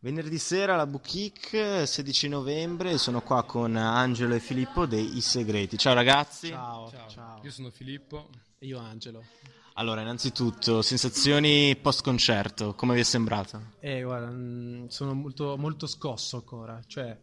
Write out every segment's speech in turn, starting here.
Venerdì sera alla Boutique, 16 novembre, sono qua con Angelo e Filippo dei I Segreti. Ciao ragazzi. Ciao, Ciao. ciao. Io sono Filippo. E io Angelo. Allora, innanzitutto, sensazioni post concerto, come vi è sembrato? Eh, guarda, mm, sono molto, molto scosso ancora. Cioè,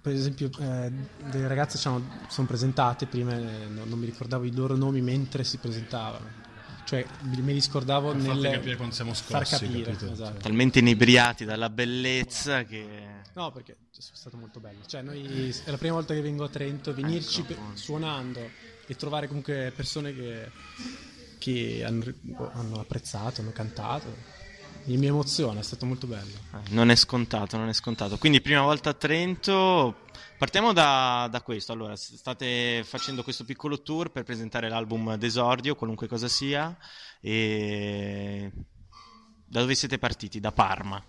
per esempio, eh, delle ragazze ci hanno- sono presentate prima, e non, non mi ricordavo i loro nomi mentre si presentavano. Cioè, li scordavo Per nel capire quando siamo far scossi, capire. esatto. Talmente inebriati dalla bellezza che... No, perché è stato molto bello. Cioè, noi è la prima volta che vengo a Trento, venirci Ecco, pe- suonando e trovare comunque persone che, che hanno, hanno apprezzato, hanno cantato. Mi, mi emoziona, è stato molto bello. Eh, Non è scontato, non è scontato. Quindi, prima volta a Trento. Partiamo da, da questo. Allora, state facendo questo piccolo tour per presentare l'album d'esordio, qualunque cosa sia. E da dove siete partiti? Da Parma.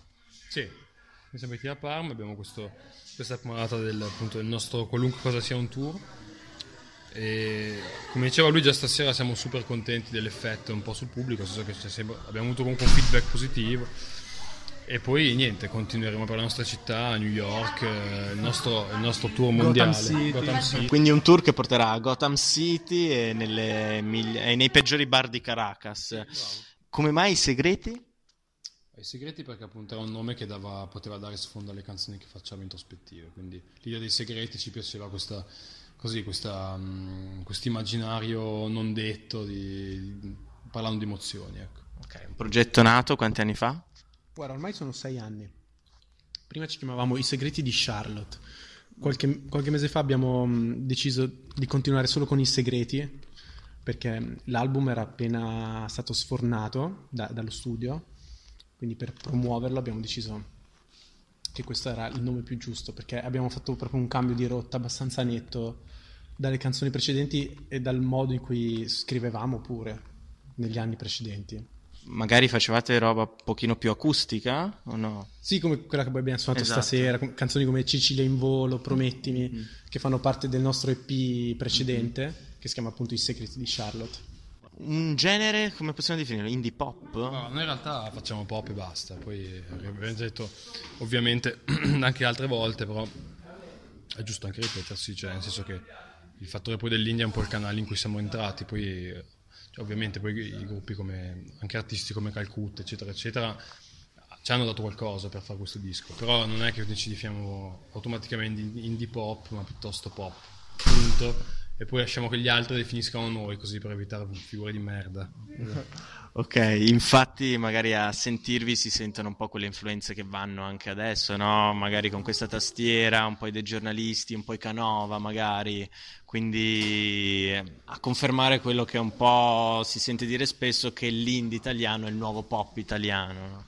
Sì, noi siamo qui a Parma, abbiamo questo, questa prima data del, appunto, del nostro qualunque cosa sia un tour. E come diceva lui già stasera siamo super contenti dell'effetto un po' sul pubblico, nel senso che sempre- abbiamo avuto comunque un feedback positivo. E poi niente, continueremo per la nostra città, New York, eh, il nostro, il nostro tour mondiale. City. Gotham City. Quindi un tour che porterà a Gotham City e, nelle e nei peggiori bar di Caracas. Come mai i segreti? I segreti perché appunto era un nome che dava- poteva dare sfondo alle canzoni che facciamo introspettive, quindi l'idea dei segreti ci piaceva questa, così, questa, mm, questo immaginario non detto di- parlando di emozioni. Ecco. Ok, un progetto nato quanti anni fa? Guarda, ormai sono sei anni. Prima ci chiamavamo I segreti di Charlotte. Qualche, qualche mese fa abbiamo mh, deciso di continuare solo con i segreti perché l'album era appena stato sfornato da- dallo studio. Quindi per promuoverlo abbiamo deciso che questo era il nome più giusto perché abbiamo fatto proprio un cambio di rotta abbastanza netto dalle canzoni precedenti e dal modo in cui scrivevamo pure negli anni precedenti. Magari facevate roba un pochino più acustica o no? Sì, come quella che poi abbiamo suonato Esatto. stasera, canzoni come Cecilia in volo, Promettimi, che fanno parte del nostro EP precedente, che si chiama appunto I segreti di Charlotte. Un genere, come possiamo definirlo? Indie pop? No, noi in realtà facciamo pop e basta, poi abbiamo detto ovviamente anche altre volte, però è giusto anche ripetersi, cioè nel senso che il fattore poi dell'India è un po' il canale in cui siamo entrati, poi cioè, ovviamente poi i gruppi come anche artisti come Calcutta, eccetera, eccetera, ci hanno dato qualcosa per fare questo disco, però non è che ci definiamo automaticamente indie pop, ma piuttosto pop, punto. E poi lasciamo che gli altri definiscano noi, così per evitare figure di merda. Ok, infatti magari a sentirvi si sentono un po' quelle influenze che vanno anche adesso, no? Magari con questa tastiera, un po' i dei giornalisti, un po' i Canova magari, quindi a confermare quello che un po' si sente dire spesso che l'indie italiano è il nuovo pop italiano, no?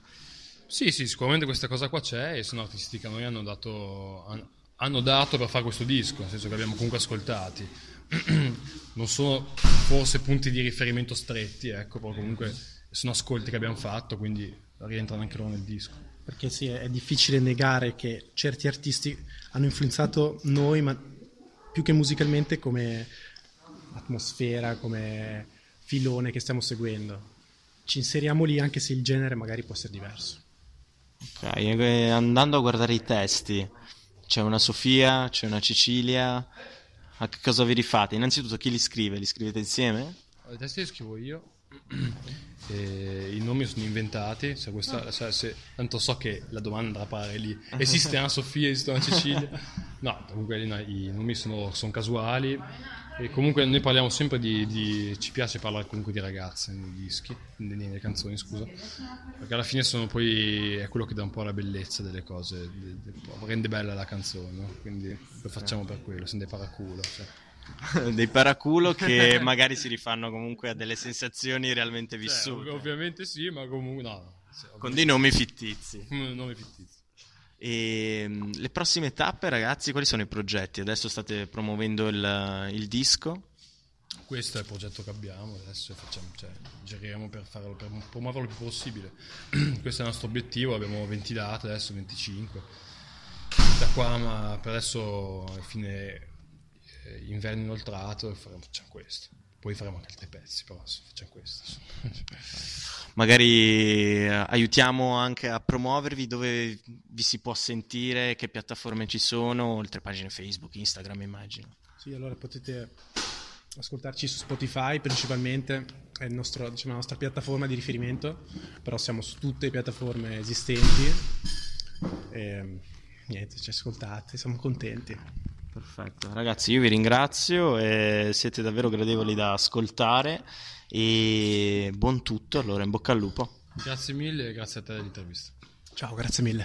Sì, sì, sicuramente questa cosa qua c'è e sono artisti che a noi hanno dato, hanno dato per fare questo disco, nel senso che abbiamo comunque ascoltati. Non sono forse punti di riferimento stretti, ecco, però comunque sono ascolti che abbiamo fatto, quindi rientrano anche loro nel disco. Perché sì, è difficile negare che certi artisti hanno influenzato noi, ma più che musicalmente come atmosfera, come filone che stiamo seguendo. Ci inseriamo lì anche se il genere magari può essere diverso. Ok, andando a guardare i testi, c'è una Sofia, c'è una Cecilia, a che cosa vi rifate? Innanzitutto chi li scrive? Li scrivete insieme? I testi li scrivo io, e i nomi sono inventati, se questa, se- se- tanto so che la domanda parare lì. Esiste una Sofia, esiste una Cecilia? No, comunque no, i nomi sono, sono casuali e comunque noi parliamo sempre di, di- ci piace parlare comunque di ragazze nei dischi, nelle, canzoni scusa, perché alla fine sono poi, è quello che dà un po' la bellezza delle cose, de- de- rende bella la canzone, no? quindi lo facciamo per quello, siamo dei paraculo. Cioè. Dei paraculo che magari si rifanno comunque a delle sensazioni realmente Cioè, vissute, ov- ovviamente sì, ma comunque no. no, sì, con dei nomi fittizi. nome fittizio. E mm, le prossime tappe, ragazzi, quali sono i progetti? Adesso state promuovendo il, il disco. Questo è il progetto che abbiamo, adesso facciamo, cioè, giriamo per, farlo, per promuoverlo il più possibile. Questo è il nostro obiettivo, abbiamo 20 date, adesso 25. Da qua, ma per adesso fine eh, inverno inoltrato facciamo questo. Poi faremo anche altri pezzi, però facciamo questo. Magari eh, aiutiamo anche a promuovervi dove vi si può sentire, che piattaforme ci sono, oltre pagine Facebook, Instagram immagino. Sì, allora potete ascoltarci su Spotify principalmente, è nostro, diciamo, la nostra piattaforma di riferimento, però siamo su tutte le piattaforme esistenti. E, niente, ci ascoltate, siamo contenti. Perfetto, ragazzi io vi ringrazio, e siete davvero gradevoli da ascoltare e buon tutto, allora in bocca al lupo. Grazie mille e grazie a te dell'intervista. Ciao, grazie mille.